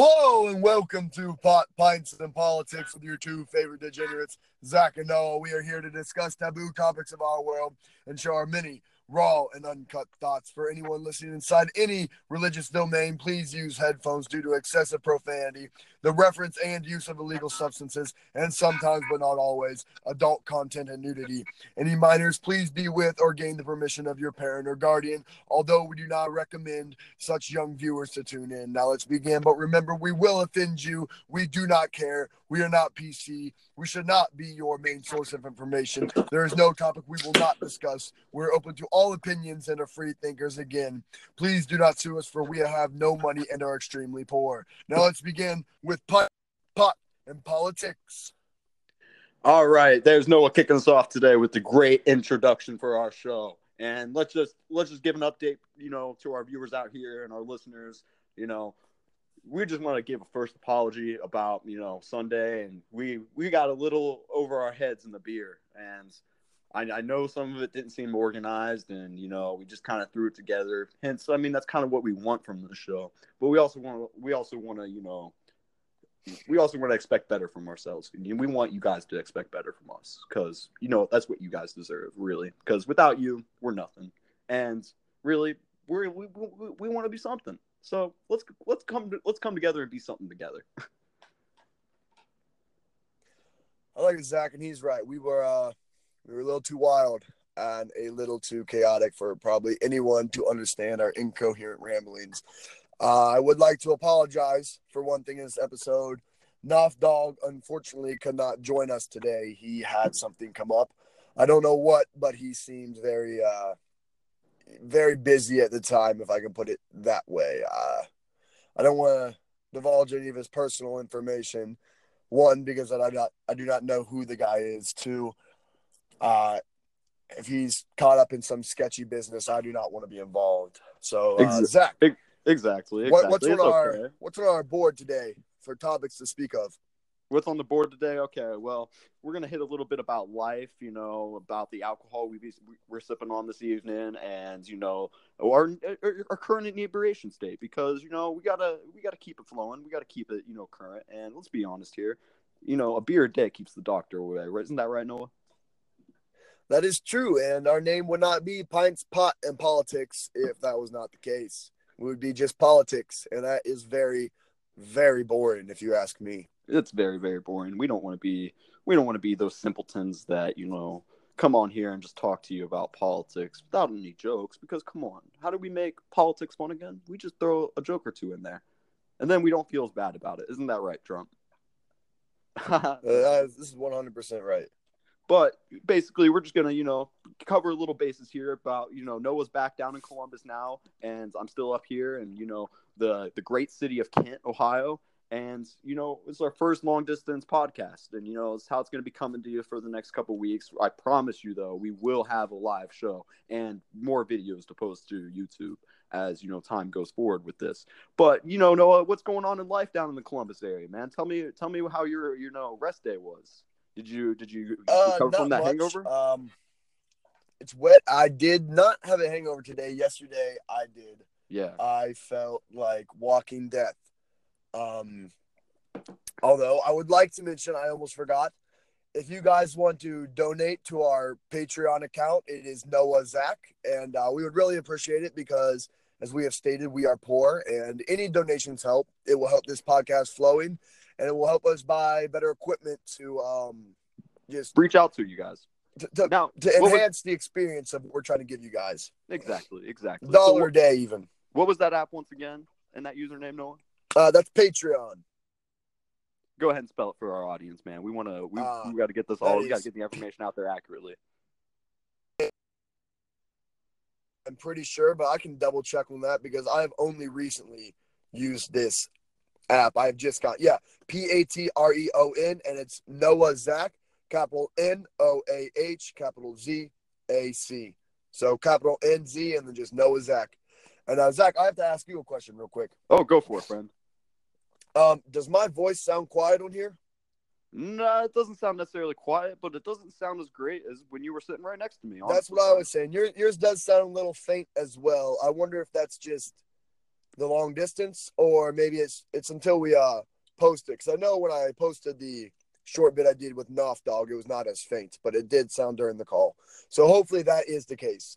Hello and welcome to Pot Pints and Politics with your two favorite degenerates, Zach and Noah. We are here to discuss taboo topics of our world and share our many raw and uncut thoughts. For anyone listening inside any religious domain, please use headphones due to excessive profanity, the reference and use of illegal substances, and sometimes, but not always, adult content and nudity. Any minors, please be with or gain the permission of your parent or guardian, although we do not recommend such young viewers to tune in. Now let's begin. But remember, we will offend you. We do not care. We are not PC. We should not be your main source of information. There is no topic we will not discuss. We're open to all opinions and are free thinkers. Again, please do not sue us, for we have no money and are extremely poor. Now let's begin with pot, pot and politics. All right, there's Noah kicking us off today with the great introduction for our show. And let's just let's just give an update, you know, to our viewers out here and our listeners. You know, we just want to give a first apology about you know Sunday, and we we got a little over our heads in the beer, and I, I know some of it didn't seem organized, and you know we just kind of threw it together. Hence, I mean that's kind of what we want from the show, but we also want we also want to you know we also want to expect better from ourselves. We want you guys to expect better from us because you know that's what you guys deserve, really. Because without you, we're nothing, and really, we're, we we, we want to be something. So let's let's come to, let's come together and be something together. I like Zach, and he's right. We were uh, we were a little too wild and a little too chaotic for probably anyone to understand our incoherent ramblings. Uh, I would like to apologize for one thing in this episode. Noff Dog unfortunately could not join us today. He had something come up. I don't know what, but he seemed very uh, very busy at the time, if I can put it that way. Uh, I don't want to divulge any of his personal information. One, because I do not I do not know who the guy is. Two, uh, if he's caught up in some sketchy business, I do not want to be involved. So, uh, Zach, exactly. exactly. What, what's on our what's on our board today for topics to speak of? what's on the board today? Okay, well, we're gonna hit a little bit about life, you know, about the alcohol we we're sipping on this evening, and you know, our our current inebriation state, because you know we gotta we gotta keep it flowing, we gotta keep it you know current, and let's be honest here, you know, a beer a day keeps the doctor away, right? Isn't that right, Noah? That is true, and our name would not be Pints, Pot, and Politics if that was not the case. Would be just politics, and that is very, very boring, if you ask me it's very very boring. We don't want to be we don't want to be those simpletons that you know come on here and just talk to you about politics without any jokes. Because come on, how do we make politics fun again? We just throw a joke or two in there, and then we don't feel as bad about it. Isn't that right, Trump? uh, this is one hundred percent right. But basically, we're just gonna, you know, cover a little bases here about, you know, Noah's back down in Columbus now, and I'm still up here, and you know, the the great city of Kent, Ohio, and you know it's our first long distance podcast. And you know it's how it's to be coming to you for the next couple weeks. I promise you though we will have a live show and more videos to post to youtube as you know time goes forward with this. But you know noah what's going on in life down in the columbus area man? Tell me tell me how your you know rest day was did you did you uh, recover from that much. hangover? Um it's wet. I did not have a hangover today. Yesterday i did. Yeah. I felt like walking death. Um, although I would like to mention, I almost forgot. If you guys want to donate to our Patreon account, it is Noah Zach, and uh, we would really appreciate it because, as we have stated, we are poor, and any donations help. It will help this podcast flowing, and it will help us buy better equipment to um, just reach out to you guys to, to, now, to enhance was... the experience of what we're trying to give you guys. Exactly, exactly. Dollar so what, a day, even. What was that app once again? And that username, Noah? Uh, that's Patreon. Go ahead and spell it for our audience, man. We want to. We, uh, we got to get this all. Is, we got to get the information out there accurately. I'm pretty sure, but I can double check on that because I have only recently used this app. I've just got yeah, P A T R E O N, and it's Noah Zach, capital N O A H, capital Z A C. So capital N Z, and then just Noah Zach. And uh, Zach, I have to ask you a question real quick. Oh, go for it, friend. Um, does my voice sound quiet on here? No, it doesn't sound necessarily quiet, but it doesn't sound as great as when you were sitting right next to me. Honestly. That's what I was saying. Your, yours does sound a little faint as well. I wonder if that's just the long distance, or maybe it's it's until we uh post it. Because I know when I posted the short bit I did with Nuff Dog, it was not as faint, but it did sound during the call. So hopefully that is the case.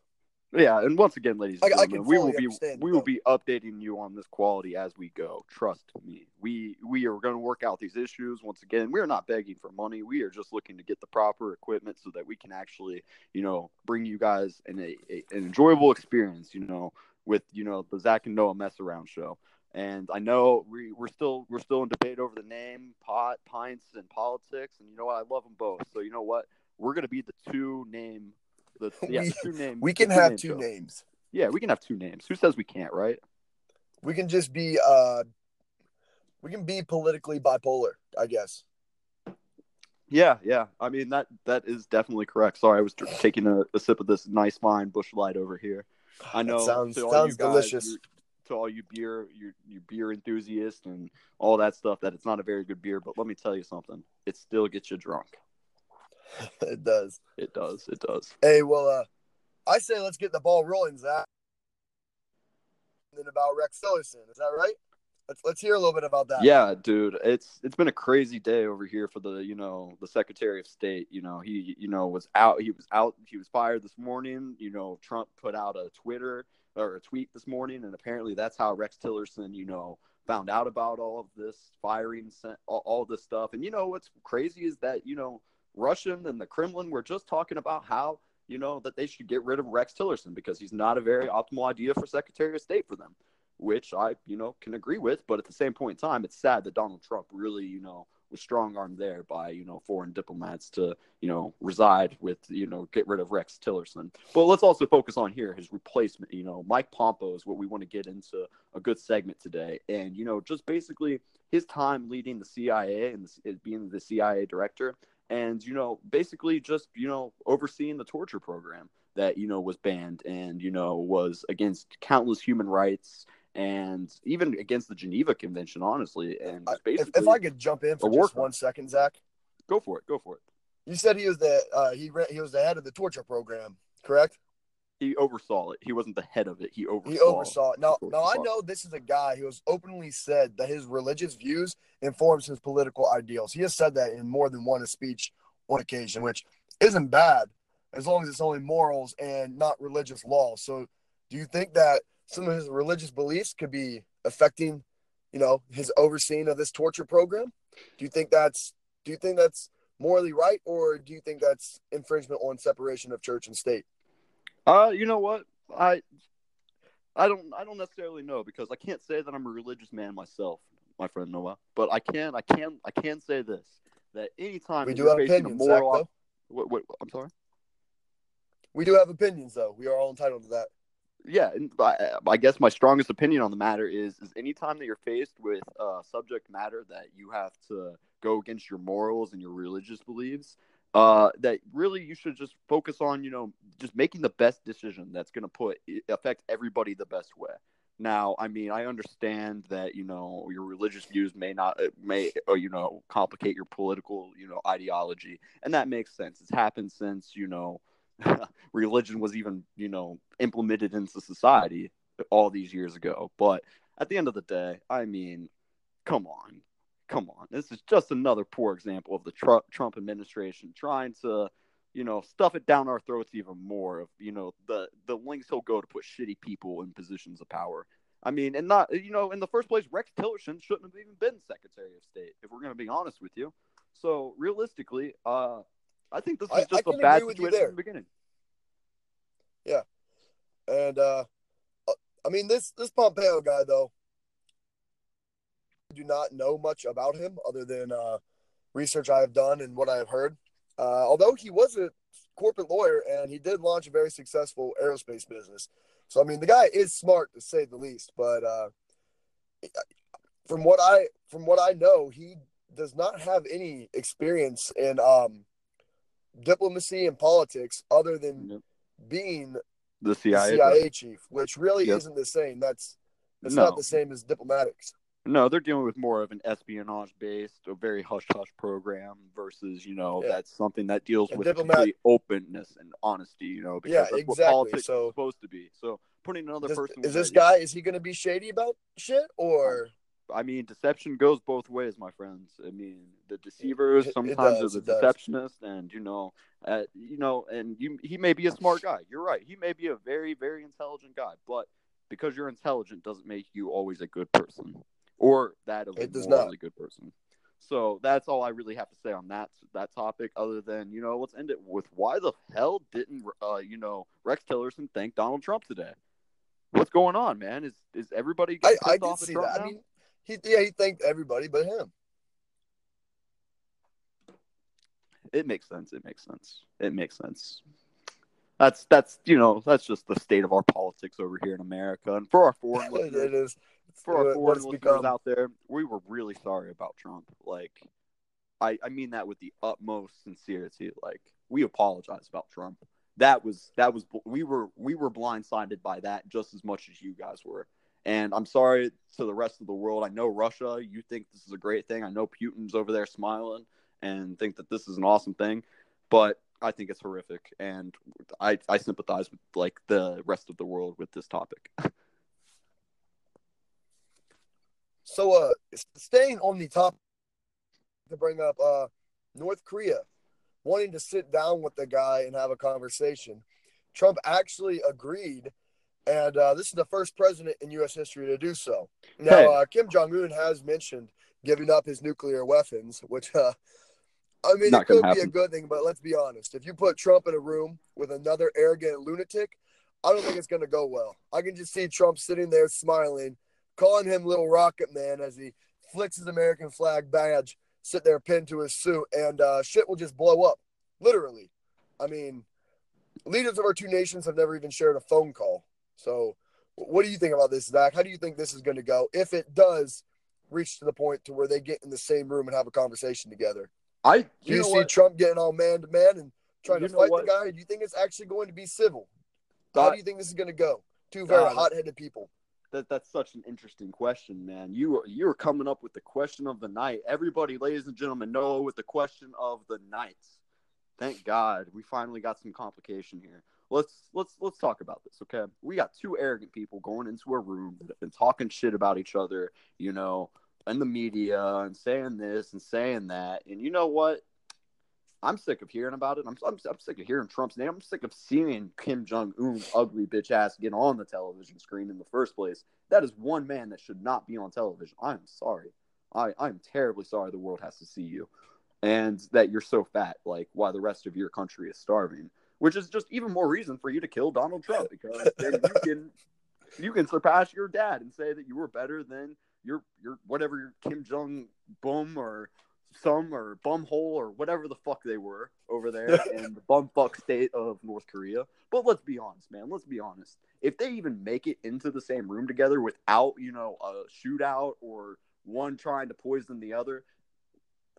Yeah, and once again, ladies and I- I gentlemen, we will be we will though. be updating you on this quality as we go. Trust me. We we are going to work out these issues. Once again, we are not begging for money. We are just looking to get the proper equipment so that we can actually, you know, bring you guys an a, a- an enjoyable experience. You know, with you know the Zach and Noah mess around show. And I know we, we're still we're still in debate over the name, pot, pints, and politics. And you know what? I love them both. So you know what? We're gonna be the two name. The, yeah, We- two name. We can have name two show. names. Yeah, we can have two names. Who says we can't, right? We can just be uh we can be politically bipolar, I guess. Yeah, yeah. I mean that that is definitely correct. Sorry, I was taking a, a sip of this nice fine Busch Light over here. I know That sounds to all sounds you guys, delicious. To all you beer, you you beer enthusiasts and all that stuff, that it's not a very good beer. But let me tell you something, it still gets you drunk. it does. It does. It does. Hey, well, uh, I say let's get the ball rolling, Zach. And then about Rex Tillerson, is that right? Let's let's hear a little bit about that. Yeah, dude, it's it's been a crazy day over here for the you know the Secretary of State. You know he you know was out. He was out. He was fired this morning. You know Trump put out a Twitter or a tweet this morning, and apparently that's how Rex Tillerson you know found out about all of this firing, all, all this stuff. And you know what's crazy is that you know Russian and the Kremlin were just talking about how you know that they should get rid of Rex Tillerson because he's not a very optimal idea for Secretary of State for them which I, you know, can agree with. But at the same point in time, it's sad that Donald Trump really, you know, was strong armed there by, you know, foreign diplomats to, you know, reside with, you know, get rid of Rex Tillerson. But let's also focus on here his replacement. You know, Mike Pompeo is what we want to get into a good segment today. And, you know, just basically his time leading the CIA and being the CIA director. And, you know, basically just, you know, overseeing the torture program that, you know, was banned and, you know, was against countless human rights and even against the Geneva Convention, honestly. And if, if I could jump in for just one second, Zach. go for it, go for it. You said he was the uh, he re- he was the head of the torture program, correct? He oversaw it. He wasn't the head of it. He oversaw. He oversaw it. Now, now I know this is a guy who has openly said that his religious views informs his political ideals. He has said that in more than one speech on occasion, which isn't bad as long as it's only morals and not religious law. So, do you think that some of his religious beliefs could be affecting, you know, his overseeing of this torture program? Do you think that's do you think that's morally right, or do you think that's infringement on separation of church and state? Uh, you know what? I I don't I don't necessarily know because I can't say that I'm a religious man myself, my friend Noah. But I can I can I can say this that anytime We do have opinions, a Zach. moral Though what, what, I'm sorry. we do have opinions, though. We are all entitled to that. Yeah, I, I guess my strongest opinion on the matter is is anytime that you're faced with uh, subject matter that you have to go against your morals and your religious beliefs, uh, that really you should just focus on you know just making the best decision that's going to put affect everybody the best way. Now, I mean, I understand that you know your religious views may not uh, may or you know complicate your political you know ideology, and that makes sense. It's happened since you know religion was even you know implemented into society all these years ago. But at the end of the day, I mean, come on, come on. This is just another poor example of the Tru- Trump administration trying to, you know, stuff it down our throats even more. Of you know the the lengths he'll go to put shitty people in positions of power. I mean, and not you know in the first place, Rex Tillerson shouldn't have even been Secretary of State. If we're going to be honest with you, so realistically, uh, I think this I- is just I a can bad agree with you situation there. from the beginning. Yeah, and uh, uh, I mean this this Pompeo guy though, I do not know much about him other than uh, research I have done and what I have heard. Uh, although he was a corporate lawyer and he did launch a very successful aerospace business, so I mean the guy is smart to say the least. But uh, from what I from what I know, he does not have any experience in um, diplomacy and politics other than Yep. being The the CIA. Chief, which really Yep. isn't the same. That's that's No. not the same as diplomatics. No, they're dealing with more of an espionage based, a very hush hush program versus, you know, Yeah. that's something that deals And with diplomat- openness and honesty, you know, because Yeah, that's what exactly. politics So- is supposed to be. So putting another person is this guy is he going to be shady about shit or I mean, deception goes both ways, my friends. I mean, the deceivers It- it sometimes does, are it the deceptionists, and you know, uh, you know, and you he may be a smart guy. You're right. He may be a very, very intelligent guy, but because you're intelligent doesn't make you always a good person, or that of a It does not. morally good person. So that's all I really have to say on that that topic. Other than you know, let's end it with why the hell didn't uh, you know Rex Tillerson thank Donald Trump today? What's going on, man? Is is everybody I, I did see Trump that. now? I mean, he yeah he thanked everybody but him. it makes sense. It makes sense. It makes sense. That's that's you know that's just the state of our politics over here in America, and for our foreign listeners, it is for our foreign listeners become. out there, we were really sorry about Trump. Like, I I mean that with the utmost sincerity. Like, we apologize about Trump. That was that was we were we were blindsided by that just as much as you guys were. And I'm sorry to the rest of the world. I know Russia, you think this is a great thing. I know Putin's over there smiling and think that this is an awesome thing, but I think it's horrific. And I, I sympathize with like the rest of the world with this topic. So, uh, staying on the top to bring up uh, North Korea wanting to sit down with the guy and have a conversation. Trump actually agreed, and uh, this is the first president in U.S. history to do so. Now, Hey. uh, Kim Jong Un has mentioned giving up his nuclear weapons, which, uh, I mean, Not it could gonna be a good thing, but let's be honest. If you put Trump in a room with another arrogant lunatic, I don't think it's going to go well. I can just see Trump sitting there smiling, calling him Little Rocket Man as he flicks his American flag badge, sit there pinned to his suit, and uh, shit will just blow up. Literally. I mean, leaders of our two nations have never even shared a phone call. So, what do you think about this, Zach? How do you think this is going to go if it does reach to the point to where they get in the same room and have a conversation together? I Do you, you, see what? Trump getting all man to man and trying You to fight the guy? Do you think it's actually going to be civil? How do you think this is going to go? Two very hot-headed people. that that's such an interesting question, man. You were you were coming up with the question of the night. Everybody, ladies and gentlemen, know with the question of the night. Thank God we finally got some complication here. Let's let's let's talk about this, okay? We got two arrogant people going into a room that have been talking shit about each other, you know, in the media and saying this and saying that. And you know what? I'm sick of hearing about it. I'm, I'm, I'm sick of hearing Trump's name. I'm sick of seeing Kim Jong Un's ugly bitch ass get on the television screen in the first place. That is one man that should not be on television. I'm sorry. I, I'm terribly sorry the world has to see you and that you're so fat, like while the rest of your country is starving, which is just even more reason for you to kill Donald Trump because then you can you can surpass your dad and say that you were better than your your whatever your Kim Jong Bum or some or bumhole or whatever the fuck they were over there in the bumfuck state of North Korea. But let's be honest, man. Let's be honest. If they even make it into the same room together without, you know, a shootout or one trying to poison the other,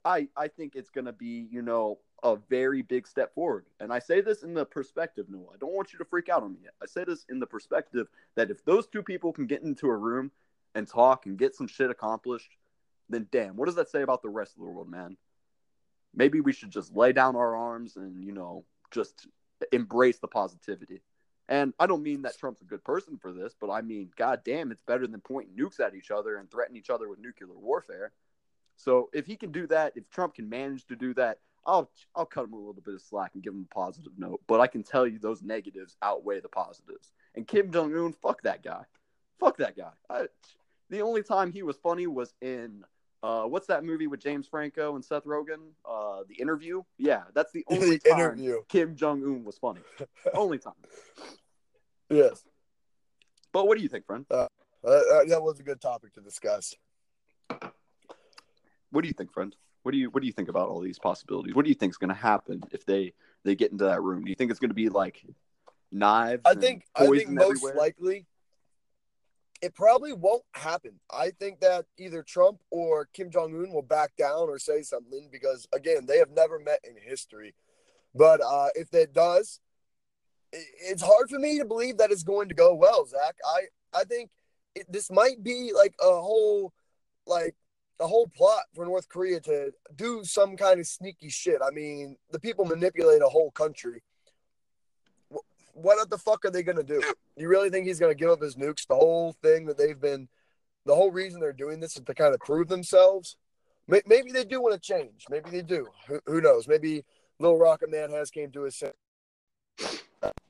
I I think it's gonna be, you know, a very big step forward. And I say this in the perspective, Noah. I don't want you to freak out on me yet. I say this in the perspective that if those two people can get into a room and talk and get some shit accomplished, then damn, what does that say about the rest of the world, man? Maybe we should just lay down our arms and, you know, just embrace the positivity. And I don't mean that Trump's a good person for this, but I mean, god damn, it's better than pointing nukes at each other and threatening each other with nuclear warfare. So if he can do that, if Trump can manage to do that, I'll I'll cut him a little bit of slack and give him a positive note. But I can tell you those negatives outweigh the positives. And Kim Jong Un, fuck that guy, fuck that guy. I, the only time he was funny was in uh, what's that movie with James Franco and Seth Rogen? Uh, the Interview. Yeah, that's the only The time Interview. Kim Jong Un was funny. only time. Yes. But what do you think, friend? Uh, uh, that was a good topic to discuss. What do you think, friend? What do you what do you think about all these possibilities? What do you think is going to happen if they they get into that room? Do you think it's going to be like knives? I think I think most everywhere? likely it probably won't happen. I think that either Trump or Kim Jong Un will back down or say something because again, they have never met in history. But uh, if that does, it's hard for me to believe that it's going to go well, Zach. I I think it, this might be like a whole like the whole plot for North Korea to do some kind of sneaky shit. I mean, the people manipulate a whole country. What the fuck are they gonna do? You really think he's gonna give up his nukes? The whole thing that they've been, the whole reason they're doing this is to kind of prove themselves. Maybe they do want to change. Maybe they do. Who, who knows? Maybe Little Rocket Man has came to his sense.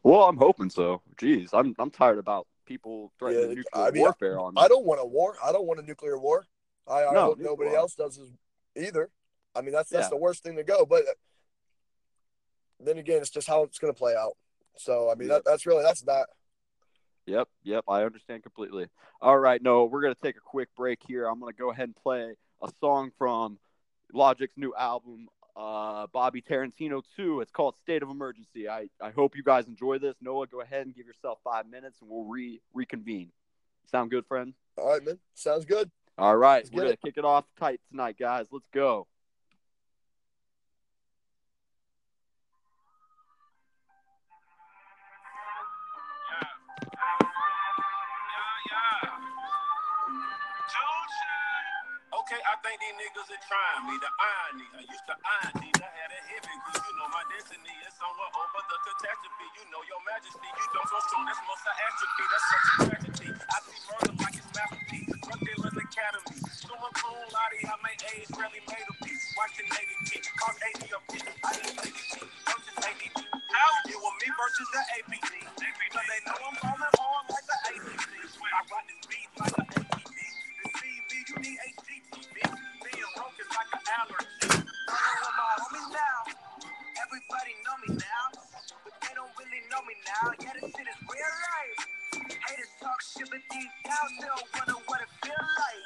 Well, I'm hoping so. Jeez, I'm I'm tired about people threatening yeah, nuclear I mean, warfare on. Me. I don't want a war. I don't want a nuclear war. I, I no, hope nobody else does either. I mean, that's that's yeah. the worst thing to go. But then again, it's just how it's going to play out. So I mean, yep. that, that's really that's that. Yep, yep, I understand completely. All right, no, we're gonna take a quick break here. I'm gonna go ahead and play a song from Logic's new album, uh, Bobby Tarantino 2. It's called State of Emergency. I, I hope you guys enjoy this. Noah, go ahead and give yourself five minutes and we'll re reconvene. Sound good, friend? All right, man. Sounds good. All right. Let's We're going to kick it off tight tonight, guys. Let's go. Okay, I think these niggas are trying me. The irony, I used to iron these. I had a heavy, cause you know my destiny is somewhere over the catastrophe. You know your majesty, you don't so strong, that's most of atrophy. That's such a tragedy. I see murder like it's masterpiece. Drug dealers academy. Someone cool, Lottie, I made A's, really made a piece. Watch the Navy kick, cost 80 a piece. I need ADP, versus ADP. How? It was me versus the APC. Cause they know I'm falling hard like the ACC. I rock this beat like the APC. To see me, you need HD. Everybody know me now, but they don't really know me now. Yeah, this shit is real life. Haters talk shit, but deep down still wonder what it feel like.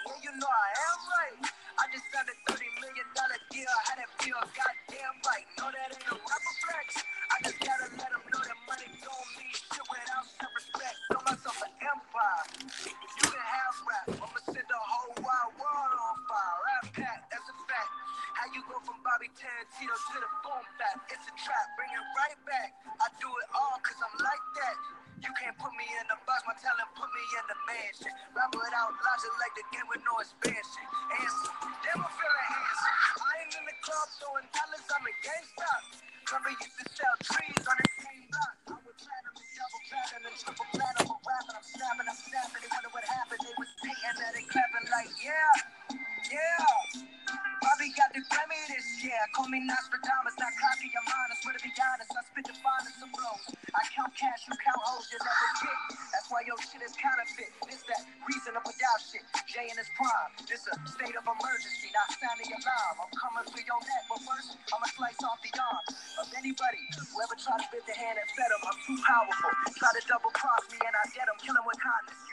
Anybody who ever try to bend the hand and fed him. I'm too powerful. Try to double cross me and I get him. Kill him with kindness.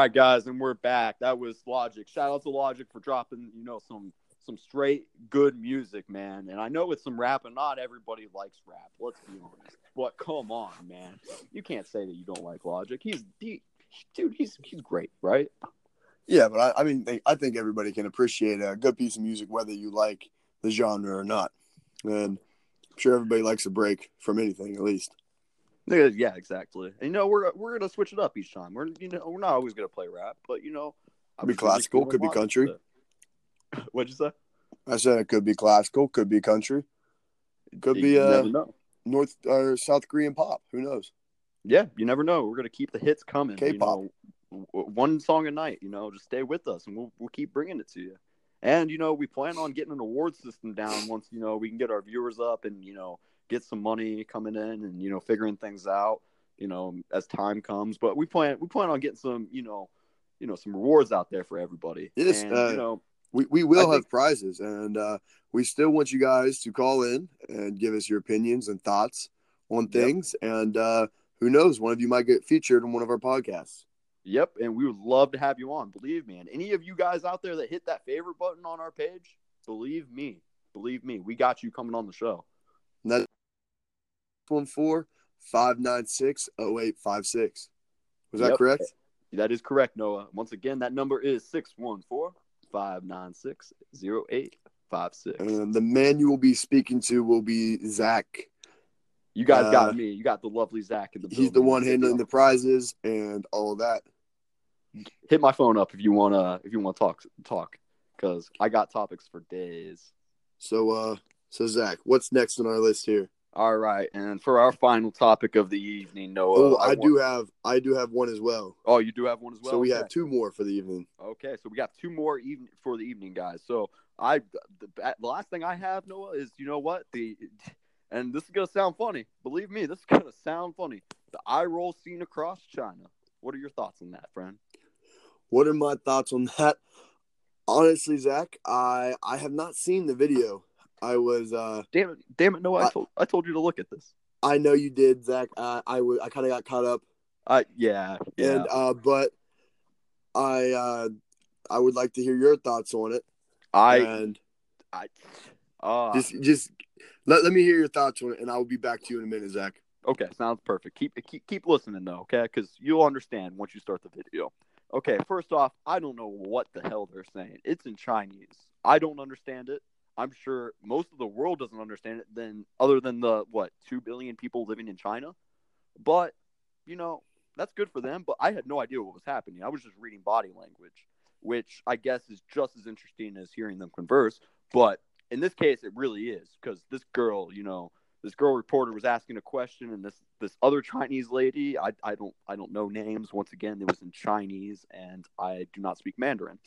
Right, guys, and we're back. That was Logic. Shout out to Logic for dropping, you know, some some straight good music, man. And I know with some rap, and not everybody likes rap. Let's be honest. But come on, man, you can't say that you don't like Logic. He's he, dude. He's he's great, right? Yeah, but I, I mean, I think everybody can appreciate a good piece of music, whether you like the genre or not. And I'm sure everybody likes a break from anything, at least. Yeah, exactly. And, you know, we're we're gonna switch it up each time. We're you know we're not always gonna play rap, but you know, could be classical, could be country. What'd you say? I said it could be classical, could be country, it could you be uh North or South Korean pop. Who knows? Yeah, you never know. We're gonna keep the hits coming. K-pop, you know, one song a night. You know, just stay with us, and we'll we'll keep bringing it to you. And you know, we plan on getting an award system down once you know we can get our viewers up and you know get some money coming in and you know figuring things out you know as time comes. But we plan we plan on getting some you know you know some rewards out there for everybody. Yes and, uh, you know we, we will I have think, prizes and uh, we still want you guys to call in and give us your opinions and thoughts on things. Yep. and uh, who knows one of you might get featured on one of our podcasts. Yep and we would love to have you on. Believe me and any of you guys out there that hit that favorite button on our page believe me believe me we got you coming on the show. That 614 596 0856. Was that Yep. correct? That is correct, Noah. Once again, that number is 614 596 0856. And the man you will be speaking to will be Zach. You guys Uh, got me. You got the lovely Zach in the He's the one handling the prizes and all of that. Hit my phone up if you wanna if you wanna talk talk because I got topics for days. So, uh, so Zach, what's next on our list here? All right, and for our final topic of the evening, Noah. Oh, I, want- do have, I do have one as well. Oh, you do have one as well. so we Okay. have two more for the evening. Okay, so we got two more even for the evening, guys. So I, the, the last thing I have, Noah, is you know what the, and this is gonna sound funny. Believe me, this is gonna sound funny. The eye roll scene across China. What are your thoughts on that, friend? What are my thoughts on that? Honestly, Zach, I I have not seen the video. I was uh Damn it, damn it, No, I I- told I told you to look at this. I know you did, Zach. Uh, I was I kind of got caught up, Uh, yeah, yeah. and uh, but I uh I would like to hear your thoughts on it. I, and I, uh, just just let, let me hear your thoughts on it, and I will be back to you in a minute, Zach. Okay, sounds perfect. Keep keep keep listening though, okay? Because you'll understand once you start the video. Okay, first off, I don't know what the hell they're saying. It's in Chinese. I don't understand it. I'm sure most of the world doesn't understand it. Then, other than the what two billion people living in China, but you know that's good for them. But I had no idea what was happening. I was just reading body language, which I guess is just as interesting as hearing them converse. But in this case, it really is because this girl, you know, this girl reporter was asking a question and this this other chinese lady i, I don't i don't know names once again it was in chinese and i do not speak mandarin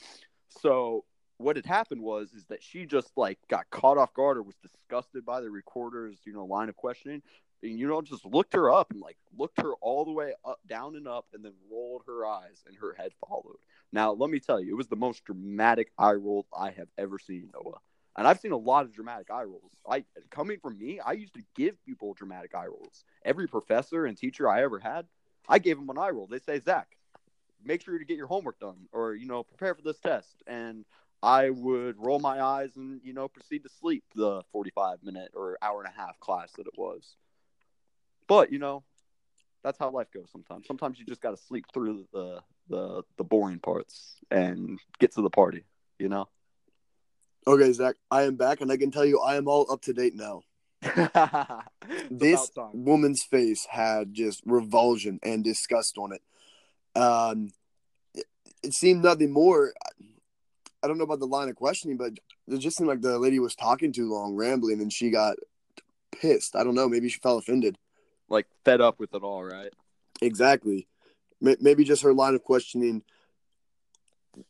so what had happened was is that she just like got caught off guard or was disgusted by the recorder's you know line of questioning and you know just looked her up and like looked her all the way up down and up and then rolled her eyes and her head followed now let me tell you it was the most dramatic eye roll i have ever seen noah and I've seen a lot of dramatic eye rolls. I coming from me, I used to give people dramatic eye rolls. Every professor and teacher I ever had, I gave them an eye roll. They say, Zach, make sure to get your homework done, or you know, prepare for this test. And I would roll my eyes and you know proceed to sleep the forty-five minute or hour and a half class that it was. But you know, that's how life goes. Sometimes, sometimes you just got to sleep through the the the boring parts and get to the party. You know. Okay, Zach, I am back, and I can tell you, I am all up to date now. This woman's face had just revulsion and disgust on it. Um, it, it seemed nothing more. I don't know about the line of questioning, but it just seemed like the lady was talking too long, rambling, and she got pissed. I don't know. Maybe she felt offended. like fed up with it all, right? Exactly. May- Maybe just her line of questioning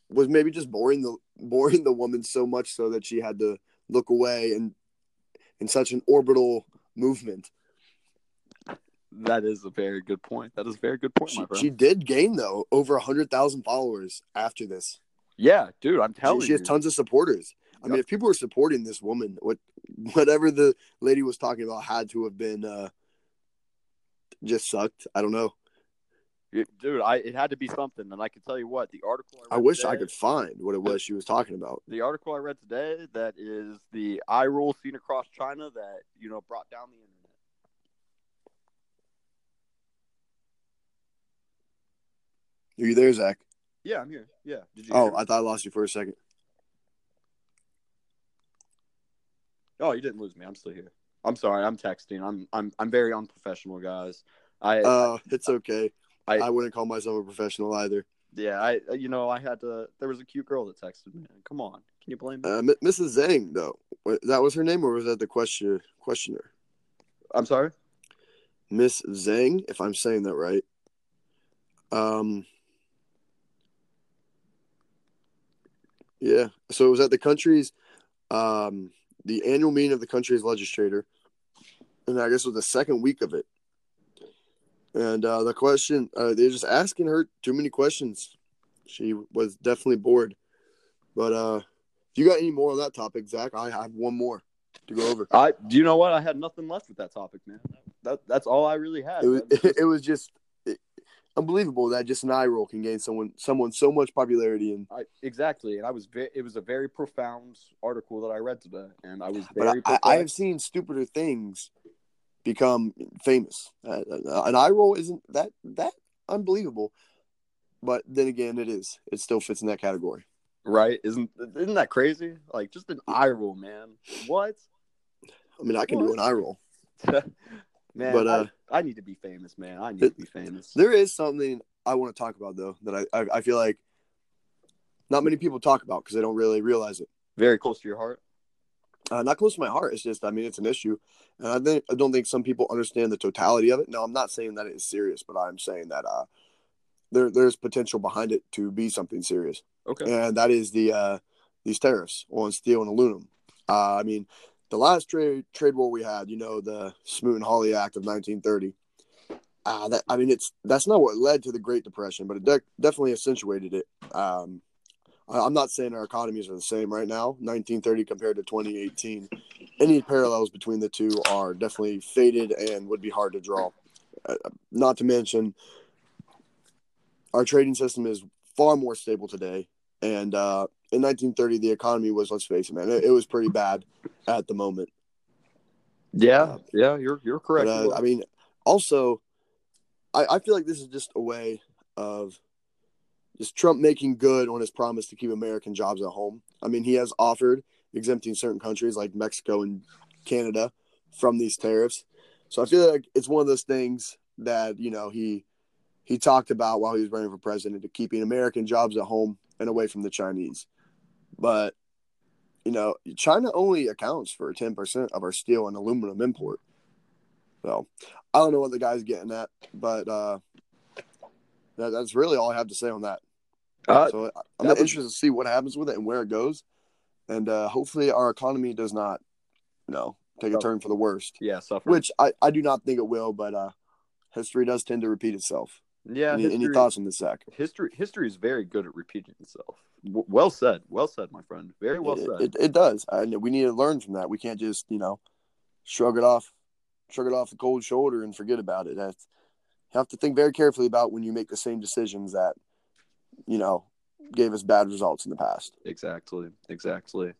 was maybe just boring the boring the woman so much so that she had to look away and in such an orbital movement. That is a very good point. That is a very good point, She, she did gain though over a hundred thousand followers after this. Yeah, dude, I'm She, you, she has tons of supporters. I mean, if people were supporting this woman, what whatever the lady was talking about had to have been uh, just sucked. I don't know. It- dude, I it had to be something, and I can tell you what the article. I, I wish I could find what it was she was talking about. The article I read today that is the eye roll seen across China that you know brought down the internet. Are you there, Zach? Yeah, I'm here. Yeah. Did you? Oh? I thought I lost you for a second. oh, you didn't lose me. I'm still here. I'm sorry. I'm texting. I'm I'm I'm very unprofessional, guys. I Uh, it's okay. I, I- wouldn't call myself a professional either. yeah. I you know I had to. There was a cute girl that texted me. Come on, can you blame me? Uh, M- Mrs. Zhang, though, that was her name, or was that the question questioner? I'm sorry. Miss Zhang, if I'm saying that right. Um. Yeah. So it was at the country's, um, the annual meeting of the country's legislature, and I guess it was the second week of it. And uh, the question, uh, they're just asking her too many questions. She was definitely bored. But uh, if you got any more on that topic, Zach, I have one more to go over. I do you know what? I had nothing left with that topic, man. That that's all I really had. It was, was just- it was just unbelievable that just an eye roll can gain someone someone so much popularity and I, exactly, and I was ve- it was a very profound article that I read today, and I was but. I, I have seen stupider things become famous. Uh, an eye roll isn't that that unbelievable, but then again, it is. It still fits in that category. Right? Isn't isn't that crazy? Like just an eye roll, man. What? I mean, I can do an eye roll. man, But, uh, I, I need to be famous, man. I need to be famous. There is something I want to talk about though that I I, I feel like not many people talk about because they don't really realize it. Very close to your heart. Uh, not close to my heart. It's just I mean it's an issue, and I think I don't think some people understand the totality of it. Now I'm not saying that it is serious, but I'm saying that uh there there's potential behind it to be something serious. Okay. and that is the uh, these tariffs on steel and aluminum. Uh, I mean, the last trade trade war we had, you know, the Smoot and Hawley Act of 1930. Uh, that I mean, it's that's not what led to the Great Depression, but it de- definitely accentuated it. Um, I, I'm not saying our economies are the same right now, 1930 compared to 2018. Any parallels between the two are definitely faded and would be hard to draw. Uh, not to mention, our trading system is far more stable today. And uh, in 1930, the economy was, let's face it, man, it, it was pretty bad at the moment. Yeah, yeah, you're you're correct. But, uh, I mean, also, I, I feel like this is just a way of just Trump making good on his promise to keep American jobs at home. I mean, he has offered exempting certain countries like Mexico and Canada from these tariffs. So I feel like it's one of those things that you know he he talked about while he was running for president to keeping American jobs at home and away from the Chinese. But you know, China only accounts for ten percent of our steel and aluminum import. So I don't know what the guy's getting at, but uh, that, that's really all I have to say on that. Uh, so I'm that was- interested to see what happens with it and where it goes, and uh, hopefully our economy does not, you know, take a Oh. turn for the worst. yeah, suffer. Which I, I do not think it will, but uh, history does tend to repeat itself. Yeah, any, any thoughts on this, Zach? History history is very good at repeating itself. W- well said. Well said, my friend. Very well it, said. it, it does. I we need to learn from that. We can't just you know shrug it off, shrug it off the cold shoulder and forget about it. That's, you have to think very carefully about when you make the same decisions that you know gave us bad results in the past. Exactly. Exactly.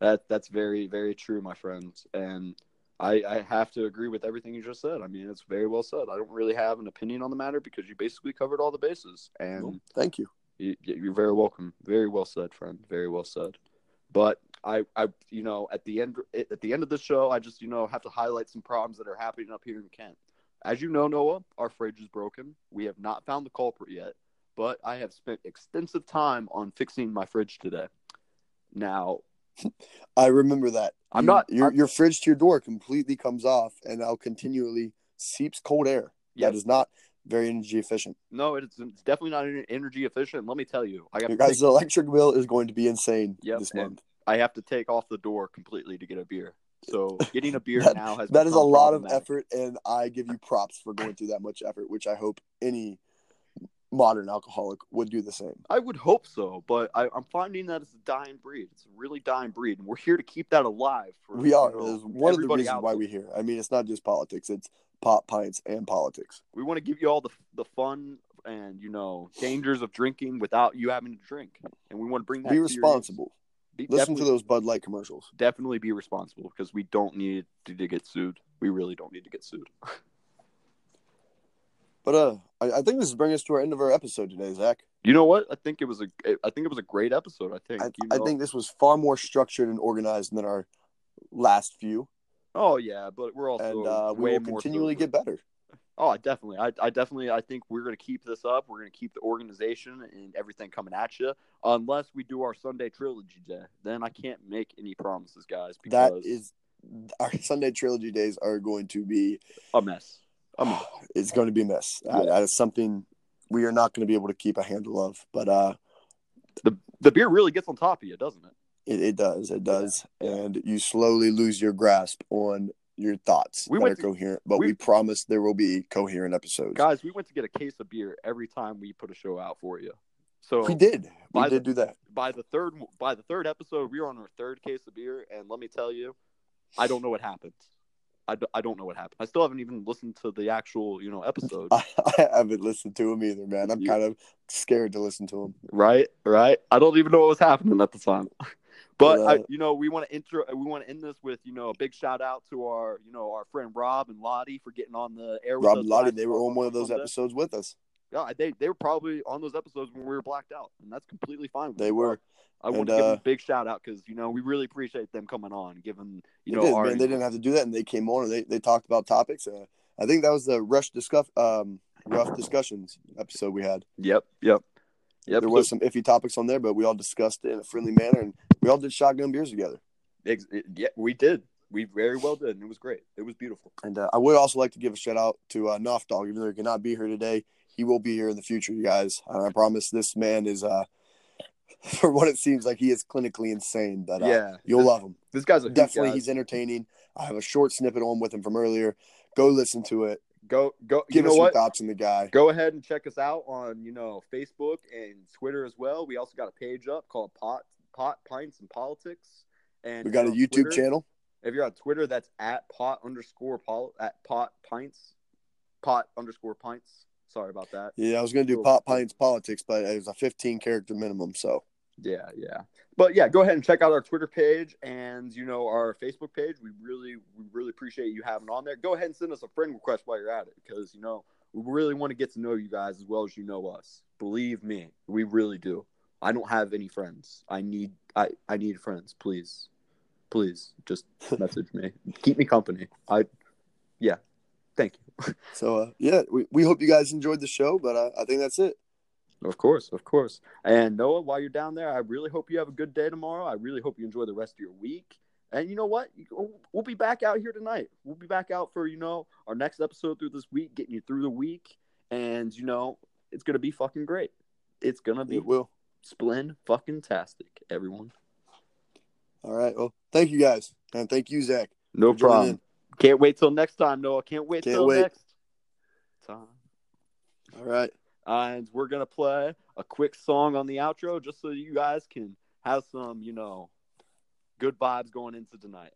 That that's very very true, my friend. And I I have to agree with everything you just said. I mean, it's very well said. I don't really have an opinion on the matter because you basically covered all the bases. And Well, thank you. You, you're very welcome. Very well said, friend. Very well said. But I, I, you know, at the end, at the end of the show, I just, you know, have to highlight some problems that are happening up here in Kent. As you know, Noah, our fridge is broken. We have not found the culprit yet, but I have spent extensive time on fixing my fridge today. Now, I remember that. I'm You- not- Your I'm- your fridge to your door completely comes off and now continually seeps cold air. That is not very energy efficient. no, it's, it's definitely not energy efficient. Let me tell you, I got Your guys' take, electric bill is going to be insane Yep, this month. I have to take off the door completely to get a beer. So getting a beer That- now has That is a lot of effort, and I give you props for going through that much effort, which I hope any modern alcoholic would do the same. I would hope so, but I, I'm finding that it's a dying breed. It's a really dying breed, and we're here to keep that alive. For, We are. you know, It's one of the reasons why we're here. I mean, it's not just politics; it's pot, pints, and politics. We want to give you all the the fun and you know dangers of drinking without you having to drink, and we want to bring that. Be to responsible. Be, Listen to those Bud Light commercials. Definitely be responsible because we don't need to, to get sued. We really don't need to get sued. But uh, I, I think this is bringing us to our end of our episode today, Zach. You know what? I think it was a I think it was a great episode. I think. I, you I think this was far more structured and organized than our last few, Oh yeah, but we're also and uh, we will continually get better. Oh, I definitely. I, I definitely. I think we're going to keep this up. We're going to keep the organization and everything coming at you, unless we do our Sunday trilogy day. Then I can't make any promises, guys. Because That is our Sunday trilogy days are going to be. a mess. A mess. It's going to be a mess. Uh, that is something we are not going to be able to keep a handle of. But uh, the The beer really gets on top of you, doesn't it? it, it does. It does, Yeah. and you slowly lose your grasp on your thoughts We that went are to- coherent. But we- we, promise there will be coherent episodes. Guys, we went to get a case of beer every time we put a show out for you. So we did. We did do that. by the third by the third episode, we were on our third case of beer, and let me tell you, I don't know what happened. I, I don't know what happened. I still haven't even listened to the actual you know episode. I, I haven't listened to him either, man. I'm kind of scared to listen to him. Right, right. I don't even know what was happening at the time. But But, I, uh, you know, we want to intro. We want to end this with you know a big shout out to our you know our friend Rob and Lottie for getting on the air with Rob and Lottie, they were on one of those episodes with us. Yeah, they they were probably on those episodes when we were blacked out, and that's completely fine. With They were. I want to give them uh, a big shout out because you know we really appreciate them coming on, given you They know did, our man. They didn't have to do that, and they came on and they, they talked about topics. Uh, I think that was the rush discuss um rough discussions episode we had. Yep, yep, yep. there was some iffy topics on there, but we all discussed it in a friendly manner, and we all did shotgun beers together. Ex- yeah, we did. We very well did, and it was great. It was beautiful. And uh, I would also like to give a shout out to uh, Knopf Dog, even though he cannot be here today. He will be here in the future, you guys. And I promise this man is, uh, for what it seems like, he is clinically insane. But uh, yeah, you'll this, love him. this guy's a Definitely, guys. he's entertaining. I have a short snippet on with him from earlier. Go listen to it. go go. Give you us know your what? thoughts on the guy. Go ahead and check us out on you know Facebook and Twitter as well. We also got a page up called Pot Pot Pints and Politics. And We got a YouTube Twitter- channel. If you're on Twitter, that's at pot underscore pol at pot pints, pot underscore pints. Sorry about that. Yeah, I was going to do Cool. Pop Pints Politics, but it was a 15 character minimum. So Yeah, yeah. But yeah, go ahead and check out our Twitter page and you know our Facebook page. We really, we really appreciate you having on there. Go ahead and send us a friend request while you're at it because you know we really want to get to know you guys as well as you know us. Believe me, we really do. I don't have any friends. I need, I, I need friends. Please, please, just message me. Keep me company. I, yeah. Thank you. So uh, yeah, we, we hope you guys enjoyed the show, but uh, I think that's it. Of course, of course. And Noah, while you're down there, I really hope you have a good day tomorrow. I really hope you enjoy the rest of your week. And you know what? We'll be back out here tonight. We'll be back out for, you know, our next episode through this week, getting you through the week. And, you know, it's going to be fucking great. It's going to be It will. splend fucking tastic, everyone. All right. Well, thank you guys, and thank you, Zach. No problem. Can't wait till next time, Noah. Can't wait Can't till wait. next time. All right. and we're gonna play a quick song on the outro just so you guys can have some, you know, good vibes going into tonight.